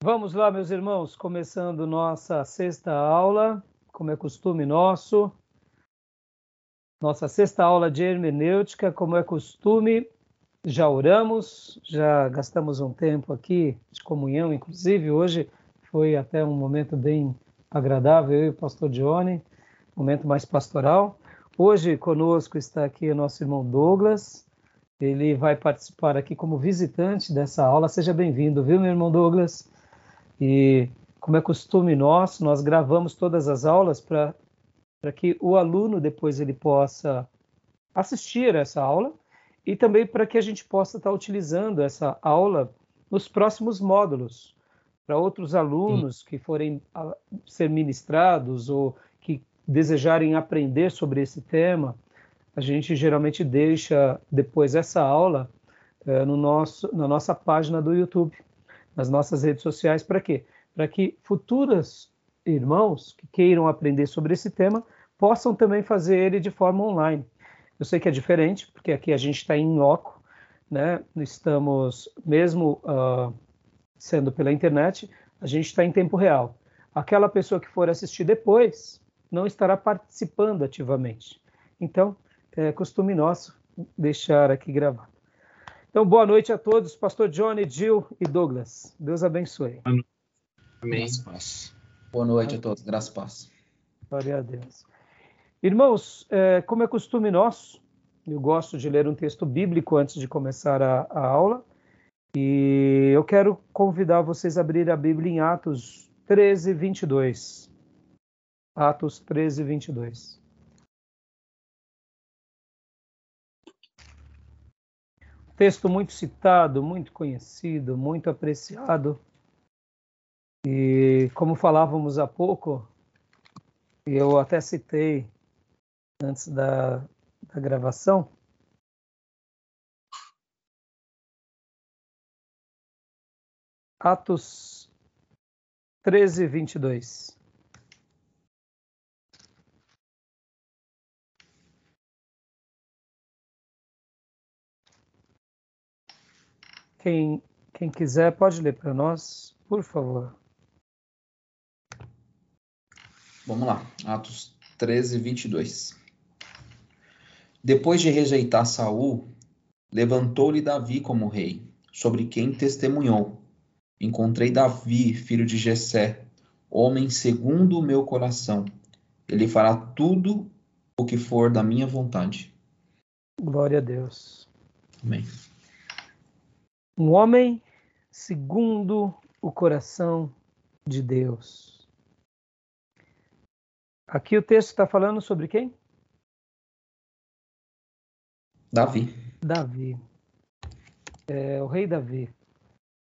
Vamos lá, meus irmãos, começando nossa sexta aula, como é costume nosso. Nossa sexta aula de hermenêutica, como é costume, já oramos, já gastamos um tempo aqui de comunhão, inclusive hoje foi até um momento bem agradável, eu e o pastor Johnny, momento mais pastoral. Hoje conosco está aqui o nosso irmão Douglas, ele vai participar aqui como visitante dessa aula. Seja bem-vindo, viu, meu irmão Douglas? E, como é costume nosso, nós gravamos todas as aulas para que o aluno depois ele possa assistir essa aula e também para que a gente possa estar utilizando essa aula nos próximos módulos para outros alunos Sim. que forem ser ministrados ou que desejarem aprender sobre esse tema. A gente geralmente deixa depois essa aula é, no nosso, na nossa página do YouTube nas nossas redes sociais. Para quê? Para que futuros irmãos que queiram aprender sobre esse tema possam também fazer ele de forma online. Eu sei que é diferente, porque aqui a gente está em loco, né? Estamos, mesmo uh, sendo pela internet, a gente está em tempo real. Aquela pessoa que for assistir depois não estará participando ativamente. Então, é costume nosso deixar aqui gravado. Então, boa noite a todos, pastor Johnny, Jill e Douglas. Deus abençoe. Amém. Paz. Boa noite a todos, graças paz. Glória a Deus. Irmãos, é, como é costume nosso, eu gosto de ler um texto bíblico antes de começar a, a aula, e eu quero convidar vocês a abrir a Bíblia em Atos 13, 22. Atos 13, 22. Texto muito citado, muito conhecido, muito apreciado. E como falávamos há pouco, eu até citei antes da, da gravação, Atos 13, 22. Quem, quem quiser pode ler para nós, por favor. Vamos lá, Atos 13, 22. Depois de rejeitar Saul, levantou-lhe Davi como rei, sobre quem testemunhou: Encontrei Davi, filho de Jessé, homem segundo o meu coração. Ele fará tudo o que for da minha vontade. Glória a Deus. Amém um homem segundo o coração de Deus. Aqui o texto está falando sobre quem? Davi. Davi. É, o rei Davi.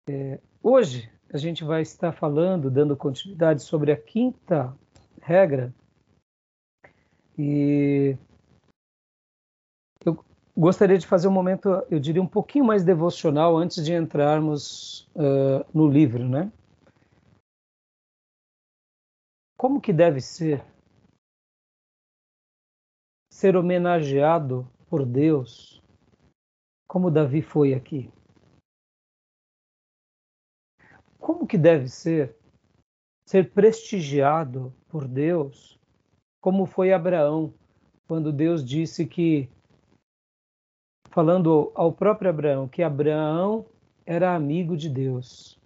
É, hoje a gente vai estar falando, dando continuidade sobre a quinta regra. E gostaria de fazer um momento, eu diria, um pouquinho mais devocional antes de entrarmos uh, no livro, né? Como que deve ser ser homenageado por Deus, como Davi foi aqui? Como que deve ser ser prestigiado por Deus, como foi Abraão, quando Deus disse que falando ao próprio Abraão que Abraão era amigo de Deus.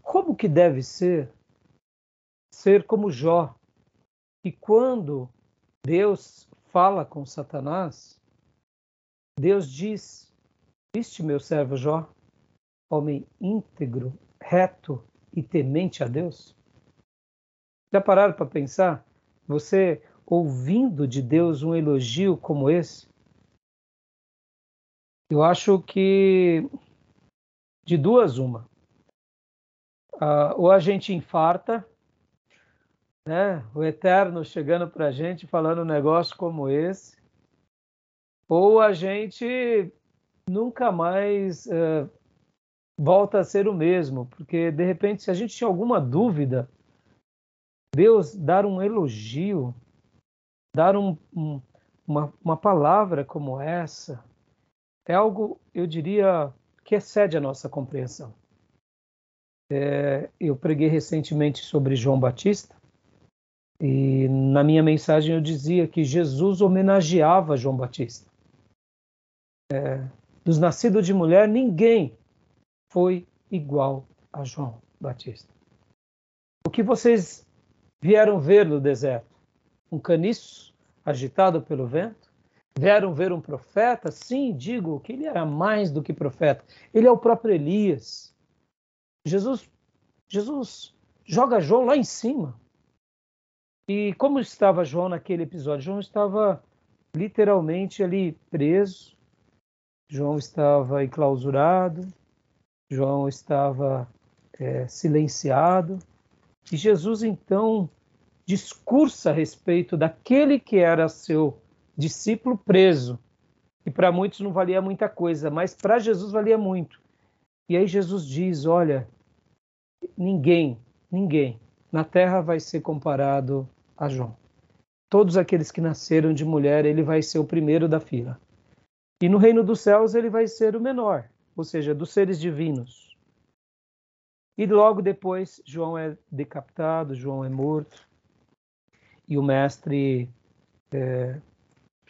Como que deve ser ser como Jó, que quando Deus fala com Satanás, Deus diz: Viste meu servo Jó, homem íntegro, reto e temente a Deus? Já pararam para pensar? Você ouvindo de Deus um elogio como esse? Eu acho que de duas uma. Uh, ou a gente infarta, né? O Eterno chegando para a gente falando um negócio como esse, ou a gente nunca mais uh, volta a ser o mesmo, porque de repente, se a gente tinha alguma dúvida, Deus dar um elogio, dar um, um, uma, uma palavra como essa, é algo, eu diria, que excede a nossa compreensão. É, eu preguei recentemente sobre João Batista e na minha mensagem eu dizia que Jesus homenageava João Batista. É, dos nascidos de mulher, ninguém foi igual a João Batista. O que vocês vieram ver no deserto? Um caniço agitado pelo vento? Vieram ver um profeta? Sim, digo que ele era mais do que profeta. Ele é o próprio Elias. Jesus, Jesus joga João lá em cima. E como estava João naquele episódio? João estava literalmente ali preso. João estava enclausurado. João estava é, silenciado. E Jesus então discursa a respeito daquele que era seu discípulo preso. E para muitos não valia muita coisa, mas para Jesus valia muito. E aí Jesus diz: Olha, ninguém, ninguém na terra vai ser comparado a João. Todos aqueles que nasceram de mulher, ele vai ser o primeiro da fila. E no reino dos céus, ele vai ser o menor, ou seja, dos seres divinos. E logo depois, João é decapitado, João é morto. E o mestre é,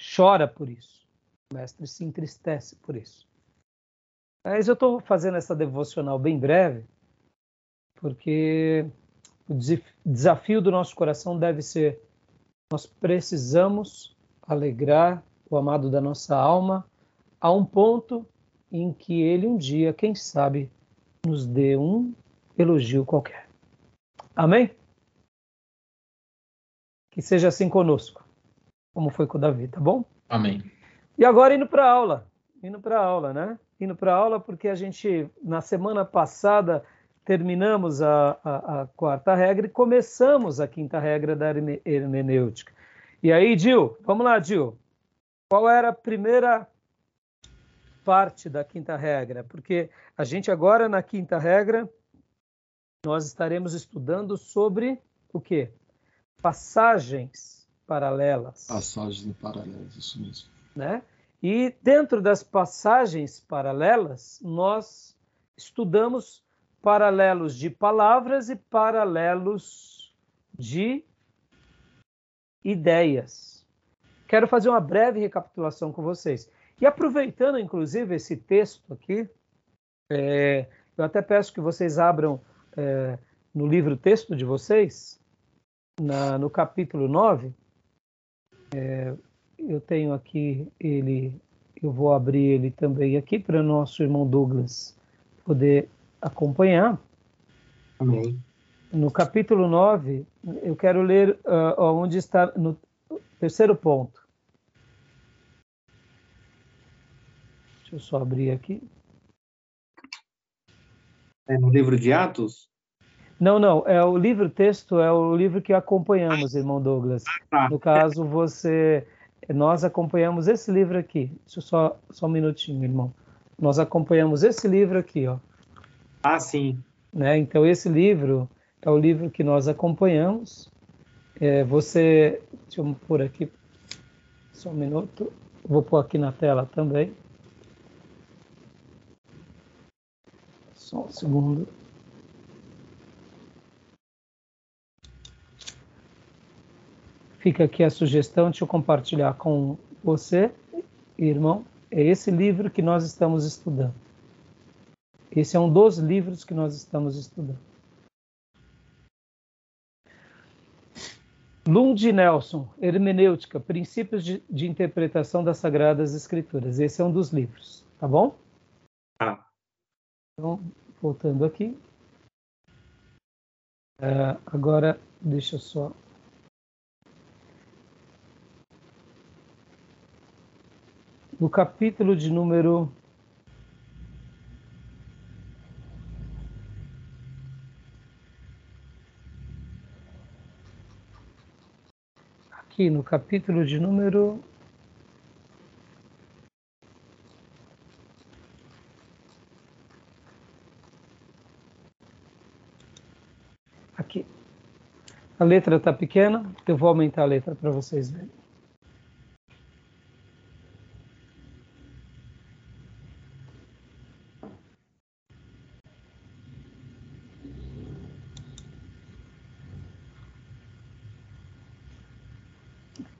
chora por isso. O mestre se entristece por isso. Mas eu estou fazendo essa devocional bem breve, porque o desafio do nosso coração deve ser: nós precisamos alegrar o amado da nossa alma a um ponto em que ele um dia, quem sabe, nos dê um elogio qualquer. Amém? Que seja assim conosco, como foi com o Davi, tá bom? Amém. E agora indo para a aula, indo para a aula, né? Indo para a aula porque a gente na semana passada terminamos a, a, a, quarta regra e começamos a quinta regra da hermenêutica. E aí, Dil, vamos lá, Dil. Qual era a primeira parte da quinta regra? Porque a gente agora na quinta regra nós estaremos estudando sobre o quê? Passagens paralelas. Passagens paralelas, isso mesmo. Né? E dentro das passagens paralelas, nós estudamos paralelos de palavras e paralelos de ideias. Quero fazer uma breve recapitulação com vocês. E aproveitando, inclusive, esse texto aqui, é, eu até peço que vocês abram é, no livro texto de vocês, na, no capítulo 9. É, eu tenho aqui ele, eu vou abrir ele também aqui para o nosso irmão Douglas poder acompanhar. Amém. No capítulo 9, eu quero ler uh, onde está no terceiro ponto. Deixa eu só abrir aqui. É no livro de Atos? Não, não. É o livro texto é o livro que acompanhamos, irmão Douglas. Ah, tá. No caso, você, nós acompanhamos esse livro aqui. Deixa eu só, só um minutinho, irmão. Nós acompanhamos esse livro aqui, ó. Ah, sim. Né? Então, esse livro é o livro que nós acompanhamos. É, você, deixa eu pôr aqui, só um minuto. Vou pôr aqui na tela também. Só um segundo. Fica aqui a sugestão, deixa eu compartilhar com você, irmão. É esse livro que nós estamos estudando. Esse é um dos livros que nós estamos estudando. Lund Nelson, Hermenêutica, Princípios de, de, Interpretação das Sagradas Escrituras. Esse é um dos livros, tá bom? Ah. Então, voltando aqui. Uh, agora, deixa eu só. No capítulo de número aqui no capítulo de número aqui. A letra está pequena, eu vou aumentar a letra para vocês verem.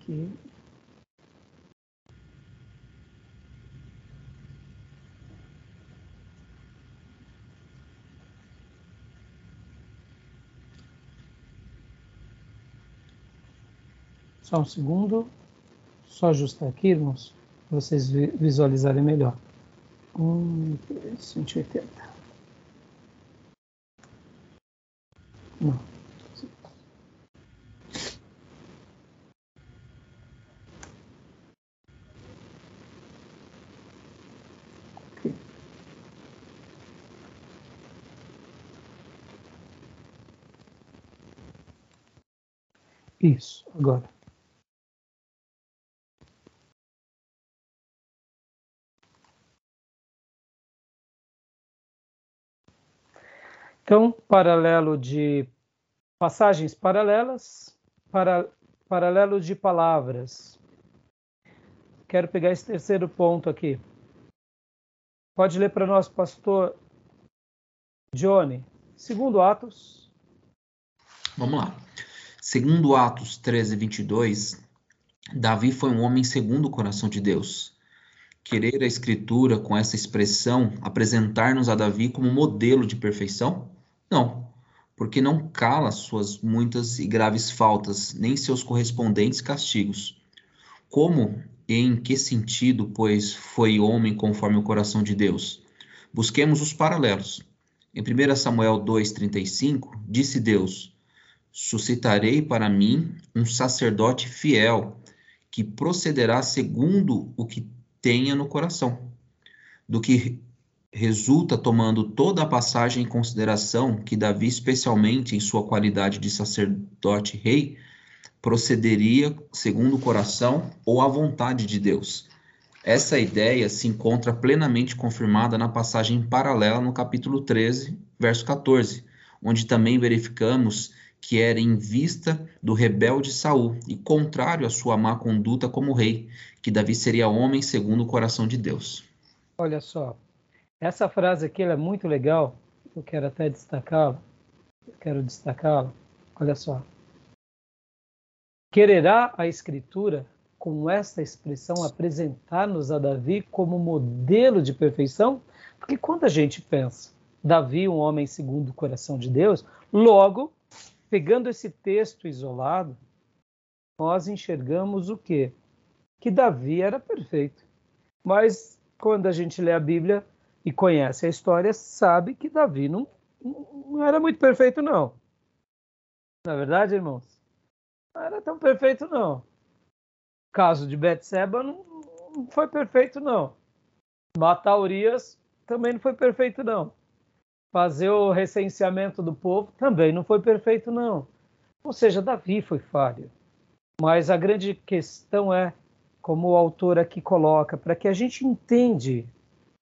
Aqui. Só um segundo. Só ajustar aqui, irmãos, para vocês visualizarem melhor. 1, 180. Não. Isso, agora. Então, paralelo de passagens paralelas, para, paralelo de palavras. Quero pegar esse terceiro ponto aqui. Pode ler para nós, pastor Johnny. Segundo Atos. Vamos lá. Segundo Atos 13, 22, Davi foi um homem segundo o coração de Deus querer a Escritura, com essa expressão, apresentar-nos a Davi como modelo de perfeição? Não, porque não cala suas muitas e graves faltas, nem seus correspondentes castigos. Como e em que sentido, pois, foi homem conforme o coração de Deus? Busquemos os paralelos. Em 1 Samuel 2,35, disse Deus: Suscitarei para mim um sacerdote fiel, que procederá segundo o que tenha no coração, do que resulta tomando toda a passagem em consideração que Davi, especialmente em sua qualidade de sacerdote rei, procederia segundo o coração ou a vontade de Deus. Essa ideia se encontra plenamente confirmada na passagem paralela no capítulo 13, verso 14, onde também verificamos que era em vista do rebelde Saul e contrário à sua má conduta como rei, que Davi seria homem segundo o coração de Deus. Olha só, essa frase aqui é muito legal, eu quero até destacá-la. Quero destacá-la. Olha só. Quererá a escritura com esta expressão apresentar-nos a Davi como modelo de perfeição? Porque quando a gente pensa Davi, um homem segundo o coração de Deus, logo pegando esse texto isolado, nós enxergamos o quê? Que Davi era perfeito. Mas quando a gente lê a Bíblia e conhece a história, sabe que Davi não, não era muito perfeito, não. Na é verdade, irmãos? Não era tão perfeito, não. O caso de Betseba não, não foi perfeito, não. Matar Urias também não foi perfeito, não fazer o recenseamento do povo também não foi perfeito, não. Ou seja, Davi foi falho. Mas a grande questão é, como o autor aqui coloca, para que a gente entende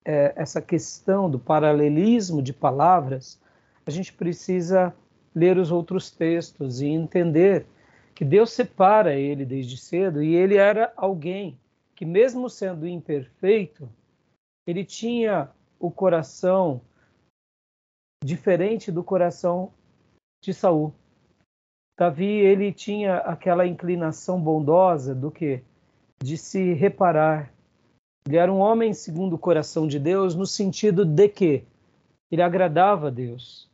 é, essa questão do paralelismo de palavras, a gente precisa ler os outros textos e entender que Deus separa ele desde cedo e ele era alguém que, mesmo sendo imperfeito, ele tinha o coração diferente do coração de Saul. Davi ele tinha aquela inclinação bondosa do que de se reparar. Ele era um homem segundo o coração de Deus no sentido de que ele agradava a Deus.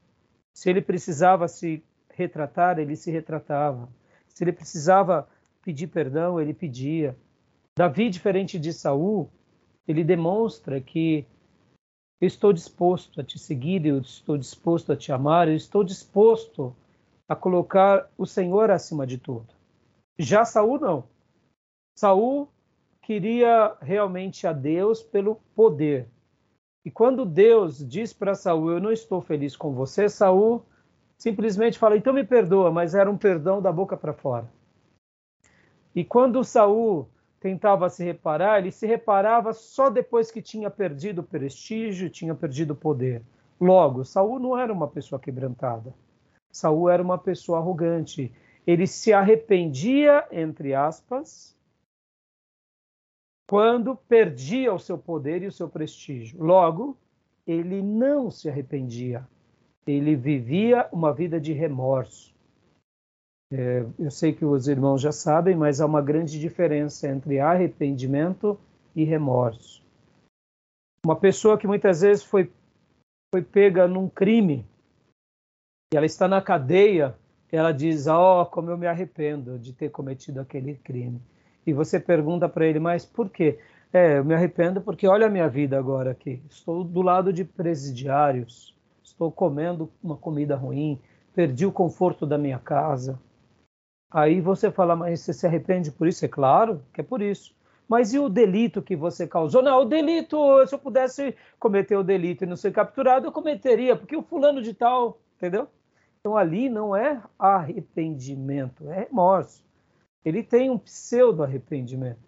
Se ele precisava se retratar, ele se retratava. Se ele precisava pedir perdão, ele pedia. Davi, diferente de Saul, ele demonstra que eu estou disposto a te seguir, eu estou disposto a te amar, eu estou disposto a colocar o Senhor acima de tudo. Já Saul não. Saul queria realmente a Deus pelo poder. E quando Deus diz para Saul, eu não estou feliz com você, Saul simplesmente fala, então me perdoa, mas era um perdão da boca para fora. E quando Saul tentava se reparar, ele se reparava só depois que tinha perdido o prestígio, tinha perdido o poder. Logo, Saul não era uma pessoa quebrantada. Saul era uma pessoa arrogante. Ele se arrependia, entre aspas, quando perdia o seu poder e o seu prestígio. Logo, ele não se arrependia. Ele vivia uma vida de remorso. É, eu sei que os irmãos já sabem, mas há uma grande diferença entre arrependimento e remorso. Uma pessoa que muitas vezes foi, foi pega num crime e ela está na cadeia, ela diz: oh, como eu me arrependo de ter cometido aquele crime. E você pergunta para ele, mas por quê? É, eu me arrependo porque olha a minha vida agora aqui. Estou do lado de presidiários, estou comendo uma comida ruim, perdi o conforto da minha casa. Aí você fala, mas você se arrepende por isso? É claro que é por isso. Mas e o delito que você causou? Não, o delito, se eu pudesse cometer o delito e não ser capturado, eu cometeria, porque o fulano de tal, entendeu? Então ali não é arrependimento, é remorso. Ele tem um pseudo arrependimento,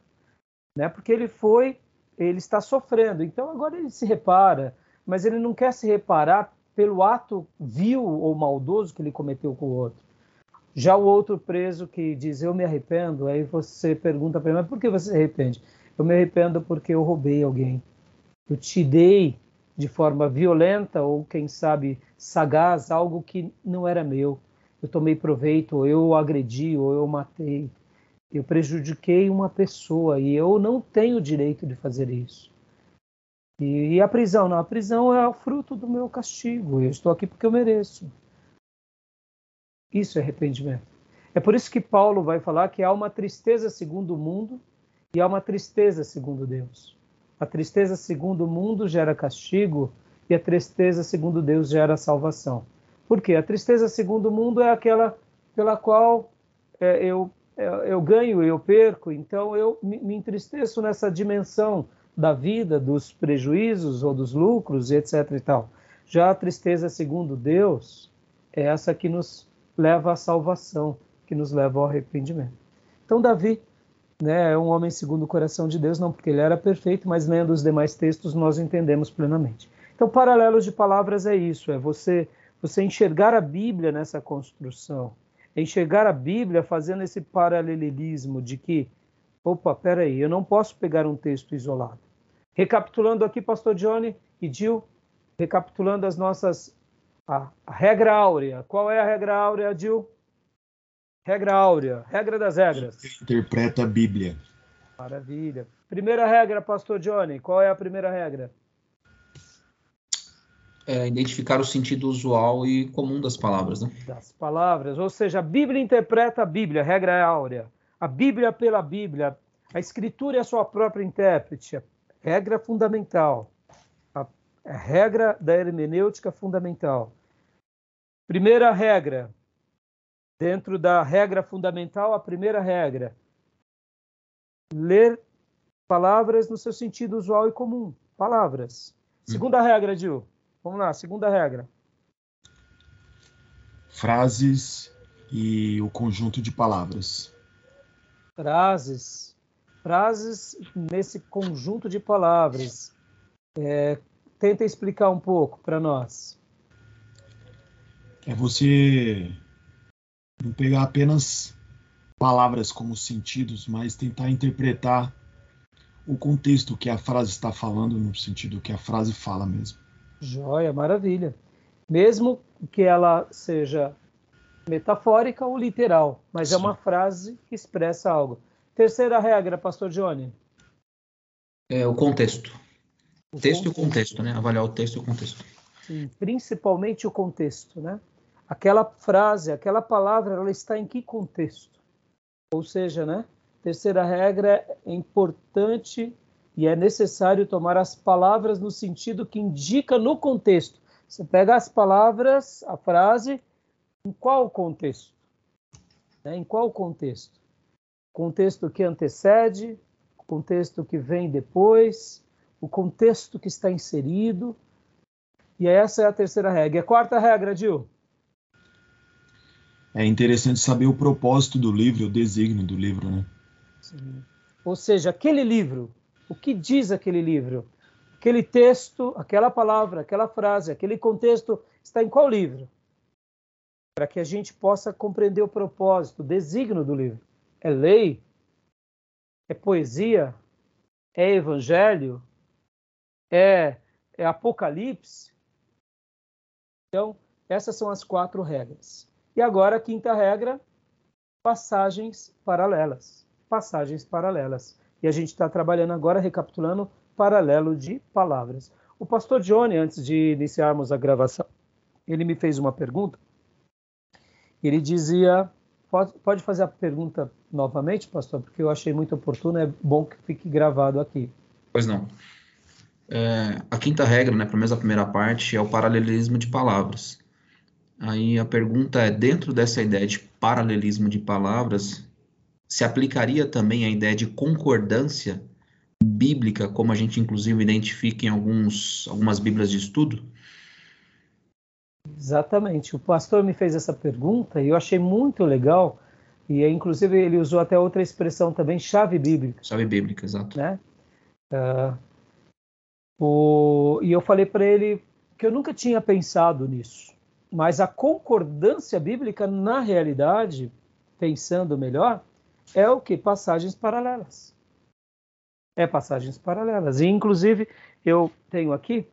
né? Porque ele foi, ele está sofrendo. Então agora ele se repara, mas ele não quer se reparar pelo ato vil ou maldoso que ele cometeu com o outro. Já o outro preso que diz eu me arrependo, aí você pergunta para ele, mas por que você se arrepende? Eu me arrependo porque eu roubei alguém. Eu te dei de forma violenta ou, quem sabe, sagaz, algo que não era meu. Eu tomei proveito, ou eu agredi, ou eu matei. Eu prejudiquei uma pessoa e eu não tenho direito de fazer isso. E, a prisão? Não, a prisão é o fruto do meu castigo. Eu estou aqui porque eu mereço. Isso é arrependimento. É por isso que Paulo vai falar que há uma tristeza segundo o mundo e há uma tristeza segundo Deus. A tristeza segundo o mundo gera castigo e a tristeza segundo Deus gera salvação. Por quê? A tristeza segundo o mundo é aquela pela qual é, eu, eu, ganho e eu perco, então eu me, entristeço nessa dimensão da vida, dos prejuízos ou dos lucros, etc. e tal. Já a tristeza segundo Deus é essa que nos leva à salvação, que nos leva ao arrependimento. Então, Davi né, é um homem segundo o coração de Deus, não porque ele era perfeito, mas lendo os demais textos nós entendemos plenamente. Então, paralelos de palavras é isso, é você você enxergar a Bíblia nessa construção, enxergar a Bíblia fazendo esse paralelismo de que, opa, peraí, eu não posso pegar um texto isolado. Recapitulando aqui, Pastor Johnny e Gil, recapitulando as nossas a, a regra áurea. Qual é a regra áurea, Gil? Regra áurea, regra das regras. Interpreta a Bíblia. Maravilha. Primeira regra, pastor Johnny, qual é a primeira regra? É identificar o sentido usual e comum das palavras, né? Das palavras, ou seja, a Bíblia interpreta a Bíblia, regra é áurea. A Bíblia pela Bíblia, a Escritura é a sua própria intérprete, regra fundamental. A, a regra da hermenêutica fundamental. Primeira regra, dentro da regra fundamental, a primeira regra: ler palavras no seu sentido usual e comum. Palavras. Hum. Segunda hum. regra, Gil. Vamos lá, segunda regra. Frases e o conjunto de palavras. Frases. Frases nesse conjunto de palavras. É, tenta explicar um pouco para nós. É você não pegar apenas palavras como sentidos, mas tentar interpretar o contexto que a frase está falando no sentido que a frase fala mesmo. Joia, maravilha. Mesmo que ela seja metafórica ou literal, mas Sim. é uma frase que expressa algo. Terceira regra, Pastor Johnny. É o contexto. O texto contexto. e o contexto, né? Avaliar o texto e o contexto. Sim, principalmente o contexto, né? aquela frase, aquela palavra, ela está em que contexto? Ou seja, né? Terceira regra é importante e é necessário tomar as palavras no sentido que indica no contexto. Você pega as palavras, a frase, em qual contexto? Né? Em qual contexto? Contexto que antecede, contexto que vem depois, o contexto que está inserido. E essa é a terceira regra. E a quarta regra, Gil? é interessante saber o propósito do livro, o desígnio do livro, né? Sim. Ou seja, aquele livro, o que diz aquele livro? Aquele texto, aquela palavra, aquela frase, aquele contexto está em qual livro? Para que a gente possa compreender o propósito, o desígnio do livro. É lei? É poesia? É evangelho? É, é apocalipse? Então, essas são as quatro regras. E agora a quinta regra, passagens paralelas. Passagens paralelas. E a gente está trabalhando agora, recapitulando, paralelo de palavras. O pastor Johnny, antes de iniciarmos a gravação, ele me fez uma pergunta. Ele dizia: pode, fazer a pergunta novamente, pastor, porque eu achei muito oportuno, é bom que fique gravado aqui. Pois não. É, a quinta regra, né, pelo menos a primeira parte, é o paralelismo de palavras. Aí a pergunta é, dentro dessa ideia de paralelismo de palavras, se aplicaria também a ideia de concordância bíblica, como a gente inclusive identifica em alguns, algumas bíblias de estudo? Exatamente. O pastor me fez essa pergunta e eu achei muito legal. E inclusive ele usou até outra expressão também, chave bíblica. Chave bíblica, exato. Né? Uh, o, e eu falei para ele que eu nunca tinha pensado nisso. Mas a concordância bíblica, na realidade, pensando melhor, é o que? Passagens paralelas. É passagens paralelas. E, inclusive, eu tenho aqui,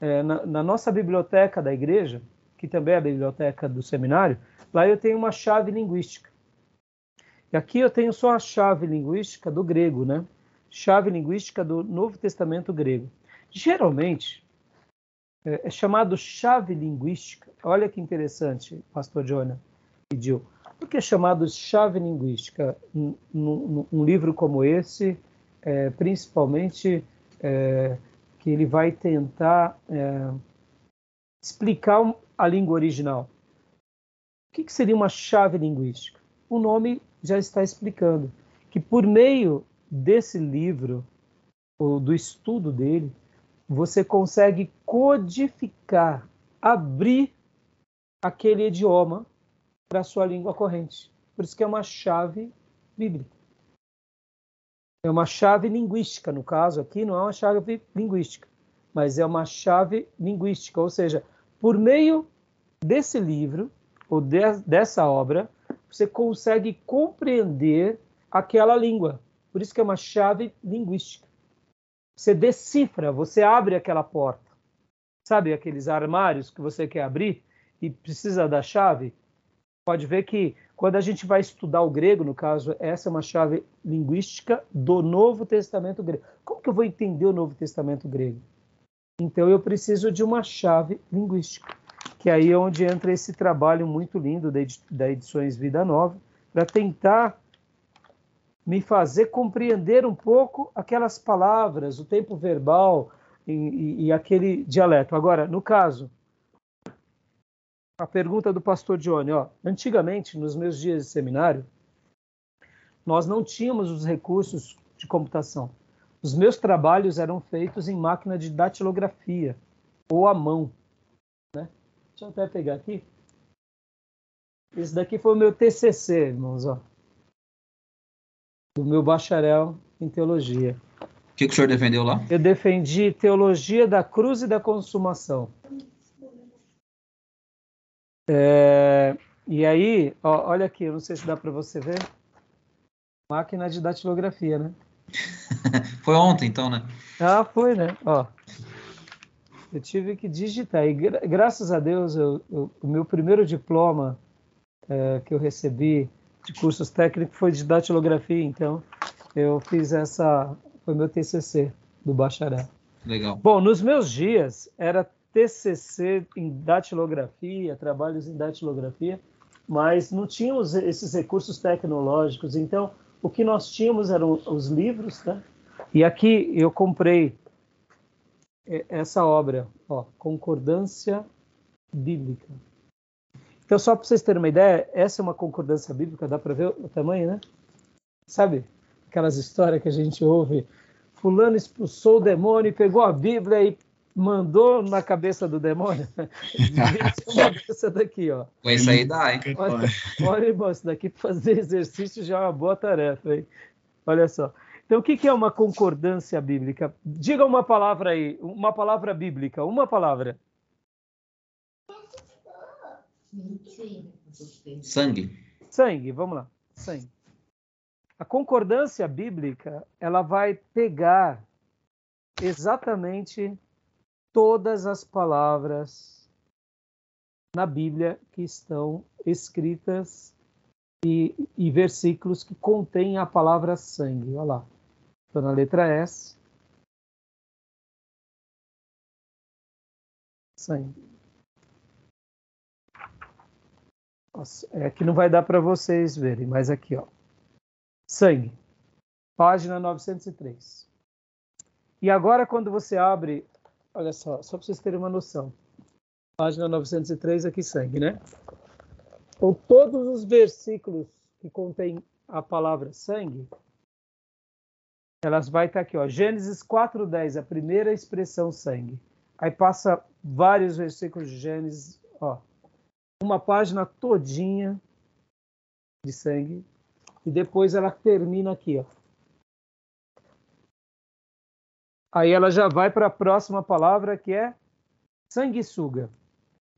é, na, na, nossa biblioteca da igreja, que também é a biblioteca do seminário, lá eu tenho uma chave linguística. E aqui eu tenho só a chave linguística do grego, né? Chave linguística do Novo Testamento grego. Geralmente, é, é chamado chave linguística. Olha que interessante, pastor Jonah e. Por que é chamado chave linguística? Num livro como esse, é, principalmente é, que ele vai tentar é, explicar a língua original. O que, que seria uma chave linguística? O nome já está explicando que por meio desse livro, ou do estudo dele, você consegue codificar, abrir aquele idioma para a sua língua corrente. Por isso que é uma chave bíblica. É uma chave linguística, no caso aqui, não é uma chave linguística, mas é uma chave linguística, ou seja, por meio desse livro, ou de, dessa obra, você consegue compreender aquela língua. Por isso que é uma chave linguística. Você decifra, você abre aquela porta. Sabe aqueles armários que você quer abrir e precisa da chave? Pode ver que quando a gente vai estudar o grego, no caso, essa é uma chave linguística do Novo Testamento grego. Como que eu vou entender o Novo Testamento grego? Então eu preciso de uma chave linguística, que aí é onde entra esse trabalho muito lindo da Edições Vida Nova, para tentar me fazer compreender um pouco aquelas palavras, o tempo verbal e, e, e aquele dialeto. Agora, no caso, a pergunta do pastor Johnny, ó, antigamente, nos meus dias de seminário, nós não tínhamos os recursos de computação. Os meus trabalhos eram feitos em máquina de datilografia ou à mão. Né? Deixa eu até pegar aqui. Esse daqui foi o meu TCC, irmãos, ó, do meu bacharel em teologia. O que, que o senhor defendeu lá? Eu defendi teologia da cruz e da consumação. É, e aí, ó, olha aqui, não sei se dá para você ver. Máquina de datilografia, né? foi ontem, então, né? Ah, foi, né? Ó, eu tive que digitar. E gra graças a Deus, eu, eu, o meu primeiro diploma é, que eu recebi de cursos técnicos foi de datilografia, então eu fiz essa, foi meu TCC do bacharel. Legal. Bom, nos meus dias era TCC em datilografia, trabalhos em datilografia, mas não tínhamos esses recursos tecnológicos. Então, o que nós tínhamos eram os livros, né? E aqui eu comprei essa obra, ó, Concordância Bíblica. Então, só para vocês terem uma ideia, essa é uma concordância bíblica, dá para ver o tamanho, né? Sabe aquelas histórias que a gente ouve? Fulano expulsou o demônio, pegou a Bíblia e mandou na cabeça do demônio. essa daqui, ó. Com isso aí dá, hein? Olha, olha irmão, isso daqui para fazer exercício já é uma boa tarefa, hein? Olha só. Então, o que é uma concordância bíblica? Diga uma palavra aí, uma palavra bíblica, uma palavra. Sangue. Sangue, vamos lá. Sangue. A concordância bíblica, ela vai pegar exatamente todas as palavras na Bíblia que estão escritas e, e versículos que contêm a palavra sangue. Olha lá. Estou na letra S. Sangue. Nossa, é que não vai dar para vocês verem, mas aqui, ó. Sangue. Página 903. E agora, quando você abre, olha só, só para vocês terem uma noção. Página 903, aqui sangue, né? Então, todos os versículos que contêm a palavra sangue, elas vai estar aqui, ó. Gênesis 4:10, a primeira expressão sangue. Aí passa vários versículos de Gênesis, ó. Uma página todinha de sangue e depois ela termina aqui, ó. Aí ela já vai para a próxima palavra que é sanguessuga,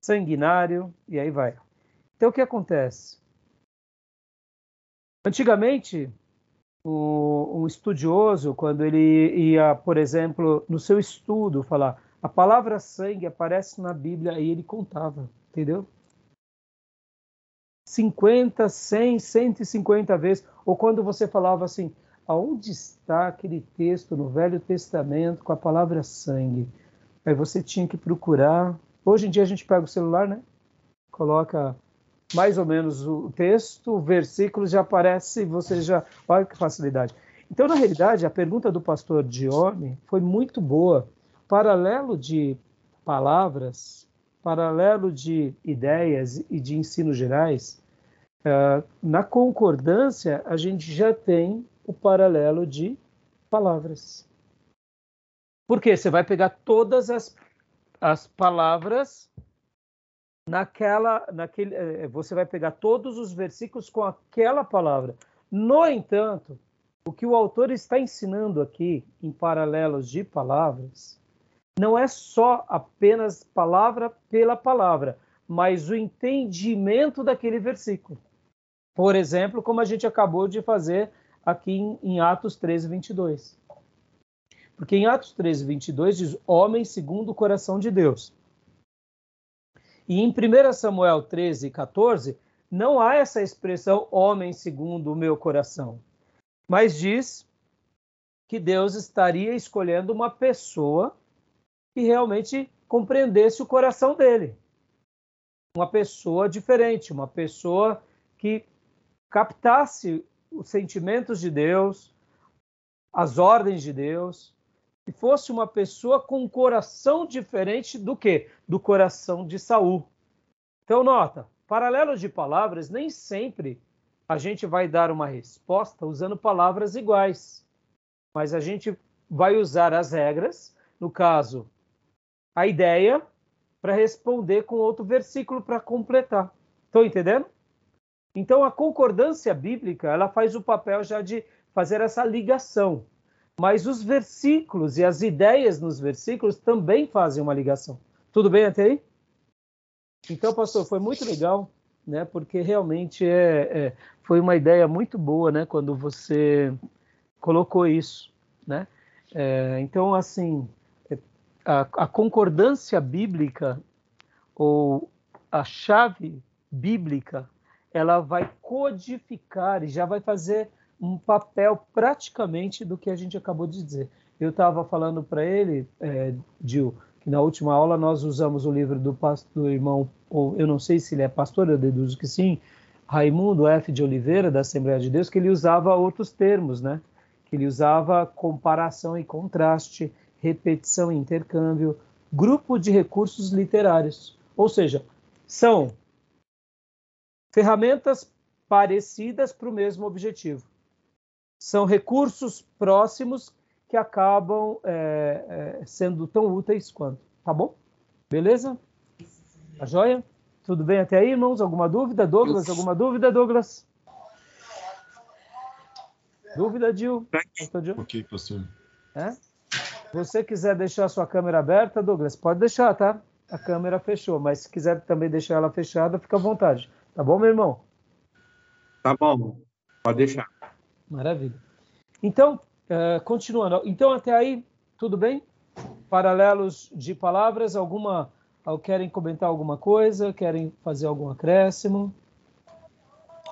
sanguinário e aí vai. Então o que acontece? Antigamente, o, um estudioso, quando ele ia, por exemplo, no seu estudo, falar a palavra sangue aparece na Bíblia e ele contava, entendeu? 50, 100, 150 vezes. Ou quando você falava assim, aonde está aquele texto no Velho Testamento com a palavra sangue? Aí você tinha que procurar. Hoje em dia a gente pega o celular, né? Coloca mais ou menos o texto, o versículo já aparece, você já. Olha que facilidade. Então, na realidade, a pergunta do pastor Dione foi muito boa. Paralelo de palavras, paralelo de ideias e de ensinos gerais, uh, na concordância a gente já tem o paralelo de palavras. Porque você vai pegar todas as, as palavras naquela, naquele, eh, você vai pegar todos os versículos com aquela palavra. No entanto, o que o autor está ensinando aqui, em paralelos de palavras, não é só apenas palavra pela palavra, mas o entendimento daquele versículo. Por exemplo, como a gente acabou de fazer aqui em, em Atos 13, 22. Porque em Atos 13, 22 diz: Homem segundo o coração de Deus. E em 1 Samuel 13, 14, não há essa expressão homem segundo o meu coração, mas diz que Deus estaria escolhendo uma pessoa que realmente compreendesse o coração dele. Uma pessoa diferente, uma pessoa que captasse os sentimentos de Deus, as ordens de Deus, e fosse uma pessoa com um coração diferente do que? Do coração de Saul. Então, nota, paralelos de palavras, nem sempre a gente vai dar uma resposta usando palavras iguais, mas a gente vai usar as regras, no caso, a ideia, para responder com outro versículo para completar. Estão entendendo? Então, a concordância bíblica, ela faz o papel já de fazer essa ligação. Mas os versículos e as ideias nos versículos também fazem uma ligação. Tudo bem até aí? Então, pastor, foi muito legal, né? Porque realmente é, é, foi uma ideia muito boa, né? Quando você colocou isso, né? É, então, assim, a, a concordância bíblica ou a chave bíblica ela vai codificar e já vai fazer um papel praticamente do que a gente acabou de dizer. Eu estava falando para ele, é, Gil, que na última aula nós usamos o livro do, pastor, do irmão, ou eu não sei se ele é pastor, eu deduzo que sim, Raimundo F. de Oliveira, da Assembleia de Deus, que ele usava outros termos, né? Que ele usava comparação e contraste, repetição e intercâmbio, grupo de recursos literários. Ou seja, são ferramentas parecidas para o mesmo objetivo. São recursos próximos que acabam é, é, sendo tão úteis quanto. Tá bom? Beleza? Tá joia? Tudo bem até aí, irmãos? Alguma dúvida? Douglas, alguma dúvida, Douglas? Dúvida, Dil? Ok, pastor. É? Se você quiser deixar a sua câmera aberta, Douglas, pode deixar, tá? A câmera fechou, mas se quiser também deixar ela fechada, fica à vontade. Tá bom, meu irmão? Tá bom, pode deixar. Maravilha. Então, uh, continuando. Então, até aí, tudo bem? Paralelos de palavras, alguma. Querem comentar alguma coisa? Querem fazer algum acréscimo?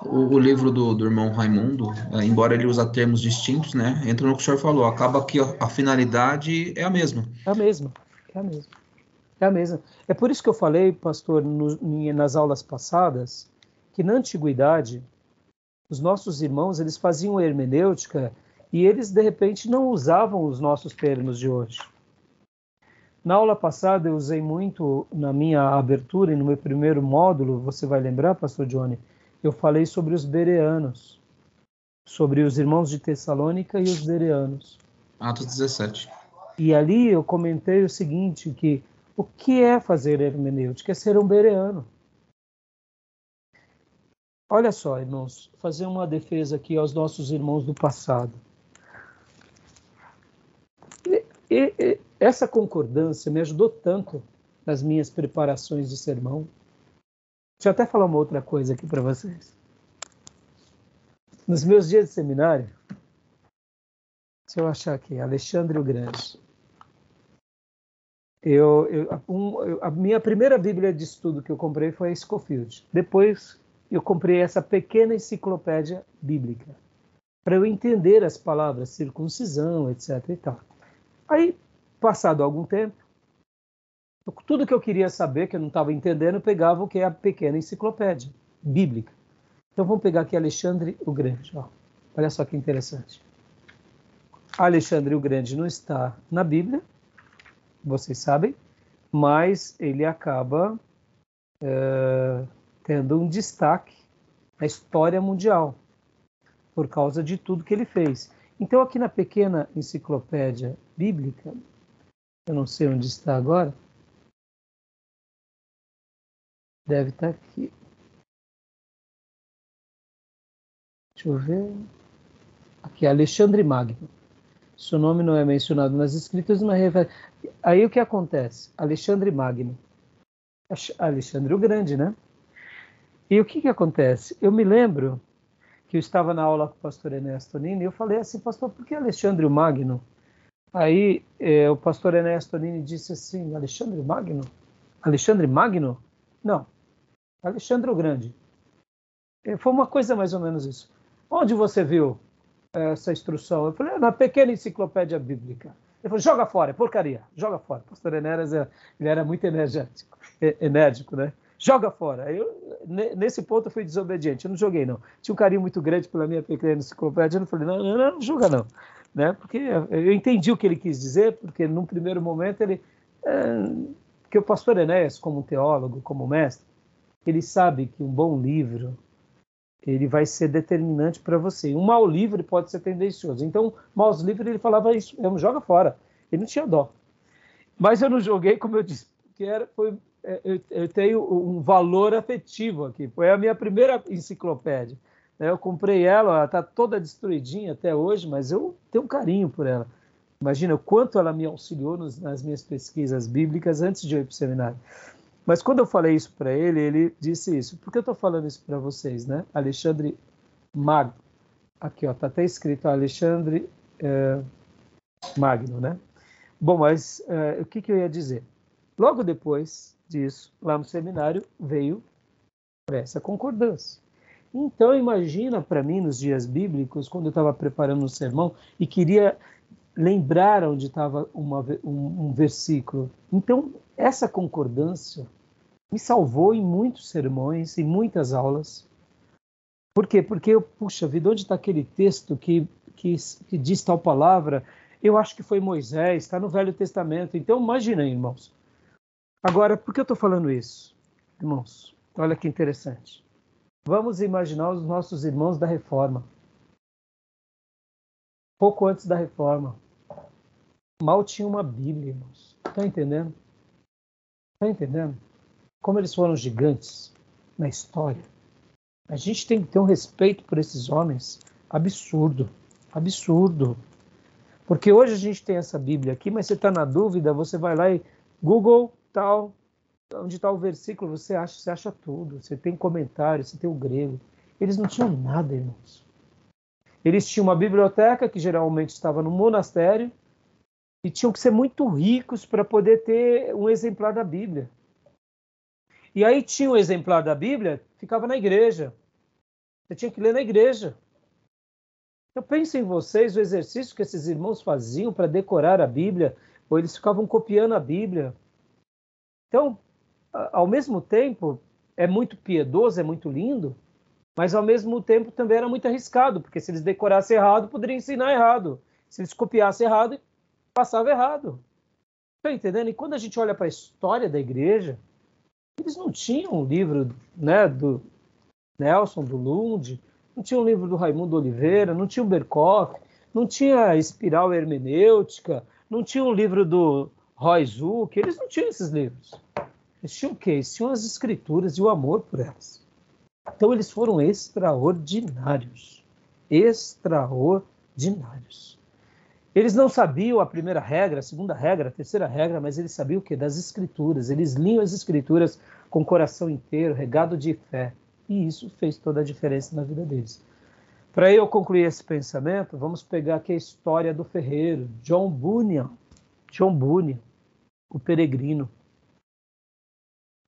o, o livro do, do, irmão Raimundo, é, embora ele use termos distintos, né, entra no que o senhor falou, acaba que a, a, finalidade é a mesma. É a mesma, é a mesma. É a mesma. É por isso que eu falei, pastor, no, nas aulas passadas, que na antiguidade os nossos irmãos eles faziam hermenêutica e eles de repente não usavam os nossos termos de hoje. Na aula passada eu usei muito na minha abertura e no meu primeiro módulo, você vai lembrar, pastor Johnny, eu falei sobre os bereanos, sobre os irmãos de Tessalônica e os bereanos. Atos 17. E ali eu comentei o seguinte, que o que é fazer hermenêutica? É ser um bereano. Olha só, irmãos, fazer uma defesa aqui aos nossos irmãos do passado. E, e, essa concordância me ajudou tanto nas minhas preparações de sermão. Deixa eu até falar uma outra coisa aqui para vocês. Nos meus dias de seminário, deixa eu achar aqui, Alexandre o Grande. Eu, eu, um, eu, a minha primeira Bíblia de estudo que eu comprei foi a Scofield. Depois eu comprei essa pequena enciclopédia bíblica para eu entender as palavras circuncisão, etc. E tal. Aí, passado algum tempo, tudo que eu queria saber, que eu não estava entendendo, eu pegava o que é a pequena enciclopédia bíblica. Então vamos pegar aqui Alexandre o Grande. Ó. Olha só que interessante. Alexandre o Grande não está na Bíblia, vocês sabem, mas ele acaba é, tendo um destaque na história mundial por causa de tudo que ele fez. Então, aqui na pequena enciclopédia bíblica, eu não sei onde está agora, Deve estar aqui. Deixa eu ver. Aqui, Alexandre Magno. Seu nome não é mencionado nas escritas, mas aí o que acontece? Alexandre Magno. Alexandre o Grande, né? E o que, que acontece? Eu me lembro que eu estava na aula com o pastor Ernesto Nini e eu falei assim, pastor, por que Alexandre o Magno? Aí eh, o pastor Ernesto Nini disse assim, Alexandre Magno? Alexandre Magno? Não, Alexandre o Grande. Foi uma coisa mais ou menos isso. Onde você viu essa instrução? Eu falei, ah, na pequena enciclopédia bíblica. Ele falou, joga fora, é porcaria, joga fora. O pastor Enéas, ele era muito energético, enérgico, né? Joga fora. Eu, nesse ponto eu fui desobediente, eu não joguei não. Tinha um carinho muito grande pela minha pequena enciclopédia, eu não falei, não, não, não, não joga não. Né? Porque eu entendi o que ele quis dizer, porque num primeiro momento ele... É, que o pastor Enéas, como teólogo, como mestre, ele sabe que um bom livro ele vai ser determinante para você. Um mau livro pode ser tendencioso. Então, maus livros ele falava isso joga fora. Ele não tinha dó. Mas eu não joguei, como eu disse, porque era, foi, eu, eu tenho um valor afetivo aqui. Foi a minha primeira enciclopédia. Né? Eu comprei ela, ela está toda destruidinha até hoje, mas eu tenho um carinho por ela. Imagina o quanto ela me auxiliou nas minhas pesquisas bíblicas antes de eu ir para o seminário. Mas quando eu falei isso para ele, ele disse isso. Por que eu estou falando isso para vocês, né? Alexandre Magno. Aqui, ó, tá até escrito Alexandre é, Magno, né? Bom, mas é, o que, que eu ia dizer? Logo depois disso, lá no seminário, veio essa concordância. Então, imagina para mim, nos dias bíblicos, quando eu estava preparando um sermão e queria lembrar onde estava um, um versículo. Então, essa concordância me salvou em muitos sermões, em muitas aulas. Por quê? Porque eu, puxa vida, onde está aquele texto que, que, que, diz tal palavra? Eu acho que foi Moisés, está no Velho Testamento. Então, imagina, irmãos. Agora, por que eu estou falando isso? Irmãos, olha que interessante. Vamos imaginar os nossos irmãos da Reforma. Pouco antes da Reforma. Mal tinha uma Bíblia, irmãos. Está entendendo? Está entendendo? Como eles foram gigantes na história. A gente tem que ter um respeito por esses homens absurdo, absurdo. Porque hoje a gente tem essa Bíblia aqui, mas você está na dúvida, você vai lá e Google tal, onde está o versículo, você acha, você acha tudo. Você tem comentário, você tem o grego. Eles não tinham nada, irmãos. Eles tinham uma biblioteca que geralmente estava no monastério e tinham que ser muito ricos para poder ter um exemplar da Bíblia. E aí tinha um exemplar da Bíblia, ficava na igreja. Você tinha que ler na igreja. Eu penso em vocês, o exercício que esses irmãos faziam para decorar a Bíblia, ou eles ficavam copiando a Bíblia. Então, ao mesmo tempo, é muito piedoso, é muito lindo, mas ao mesmo tempo também era muito arriscado, porque se eles decorassem errado, poderiam ensinar errado. Se eles copiassem errado, passava errado. Está entendendo? E quando a gente olha para a história da igreja, eles não tinham um livro né, do Nelson, do Lund, não tinha um livro do Raimundo Oliveira, não tinha o Berkoff, não tinha espiral hermenêutica, não tinha um livro do Roy Zuck, eles não tinham esses livros. Eles tinham o quê? Eles tinham as escrituras e o amor por elas. Então eles foram extraordinários. Extraordinários. Eles não sabiam a primeira regra, a segunda regra, a terceira regra, mas eles sabiam o que? Das escrituras. Eles liam as escrituras com o coração inteiro, regado de fé. E isso fez toda a diferença na vida deles. Para eu concluir esse pensamento, vamos pegar aqui a história do ferreiro, John Bunyan. John Bunyan, o peregrino.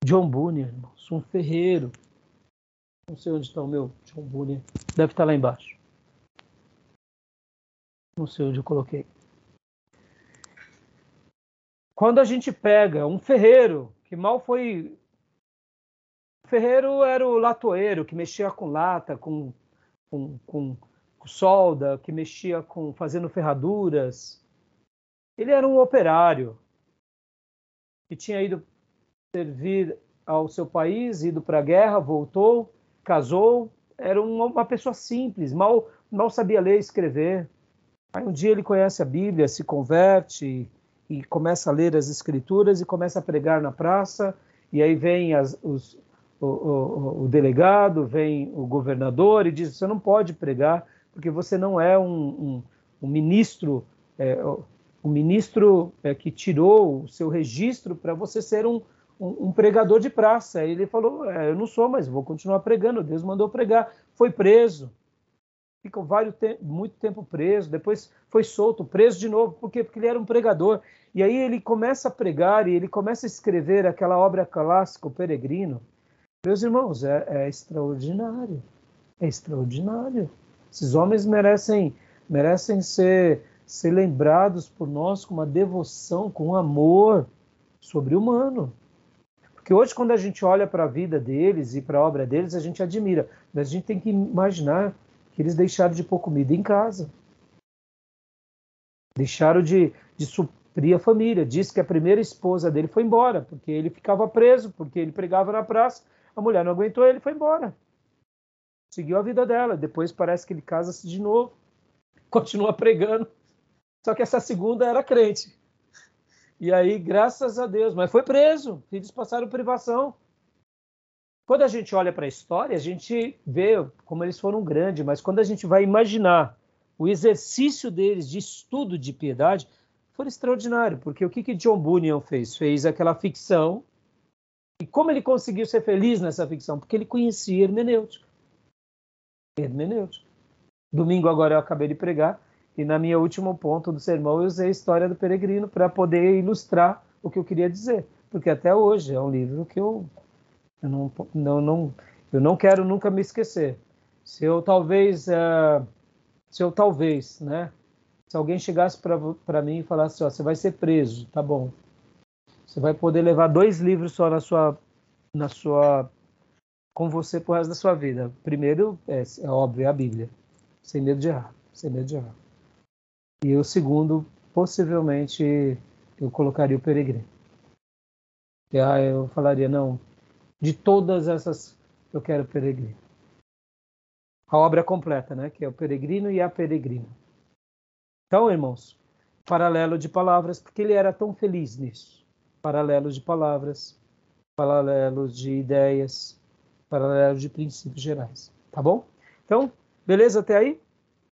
John Bunyan, irmãos, um ferreiro. Não sei onde está o meu John Bunyan. Deve estar lá embaixo. Não sei onde eu coloquei. Quando a gente pega um ferreiro que mal foi ferreiro era o latoeiro, que mexia com lata, com, com, com, com solda, que mexia com fazendo ferraduras. Ele era um operário que tinha ido servir ao seu país, ido para a guerra, voltou, casou, era uma, pessoa simples, mal, mal sabia ler e escrever. Aí um dia ele conhece a Bíblia, se converte e, e começa a ler as Escrituras e começa a pregar na praça. E aí vem as, os, o, o, o, delegado, vem o governador e diz: você não pode pregar porque você não é um, um, um ministro, é, um ministro é, que tirou o seu registro para você ser um, um, pregador de praça. Ele falou: é, eu não sou, mas vou continuar pregando. Deus mandou pregar. Foi preso. Ficou vários te muito tempo preso, depois foi solto, preso de novo. Por quê? Porque ele era um pregador. E aí ele começa a pregar e ele começa a escrever aquela obra clássica, O Peregrino, meus irmãos, é, é extraordinário. É extraordinário. Esses homens merecem, merecem ser, ser lembrados por nós com uma devoção, com um amor sobre-humano. Porque hoje, quando a gente olha para a vida deles e para a obra deles, a gente admira. Mas a gente tem que imaginar que eles deixaram de pôr comida em casa. Deixaram de, de suprir a família. Diz que a primeira esposa dele foi embora, porque ele ficava preso, porque ele pregava na praça a mulher não aguentou ele foi embora. Seguiu a vida dela. Depois parece que ele casa-se de novo. Continua pregando. Só que essa segunda era crente. E aí, graças a Deus, mas foi preso. Filhos passaram privação. Quando a gente olha para a história, a gente vê como eles foram grandes, mas quando a gente vai imaginar o exercício deles de estudo de piedade, foi extraordinário, porque o que, que John Bunyan fez? Fez aquela ficção e como ele conseguiu ser feliz nessa ficção? Porque ele conhecia hermenêutica. Hermenêutica. Domingo agora eu acabei de pregar e na minha último ponto do sermão eu usei a história do peregrino para poder ilustrar o que eu queria dizer, porque até hoje é um livro que eu, eu não, não, não eu não quero nunca me esquecer. Se eu talvez uh, se eu talvez, né? Se alguém chegasse para mim e falasse, ó, você vai ser preso, tá bom? Você vai poder levar dois livros só na sua, na sua, com você pro resto da sua vida. Primeiro, é, é óbvio, é a Bíblia. Sem medo de errar. Sem medo de errar. E o segundo, possivelmente, eu colocaria o Peregrino. E aí eu falaria, não, de todas essas, eu quero o Peregrino. A obra completa, né? Que é o Peregrino e a Peregrina. Então, irmãos, paralelo de palavras, porque ele era tão feliz nisso paralelos de palavras, paralelos de ideias, paralelos de princípios gerais. Tá bom? Então, beleza até aí?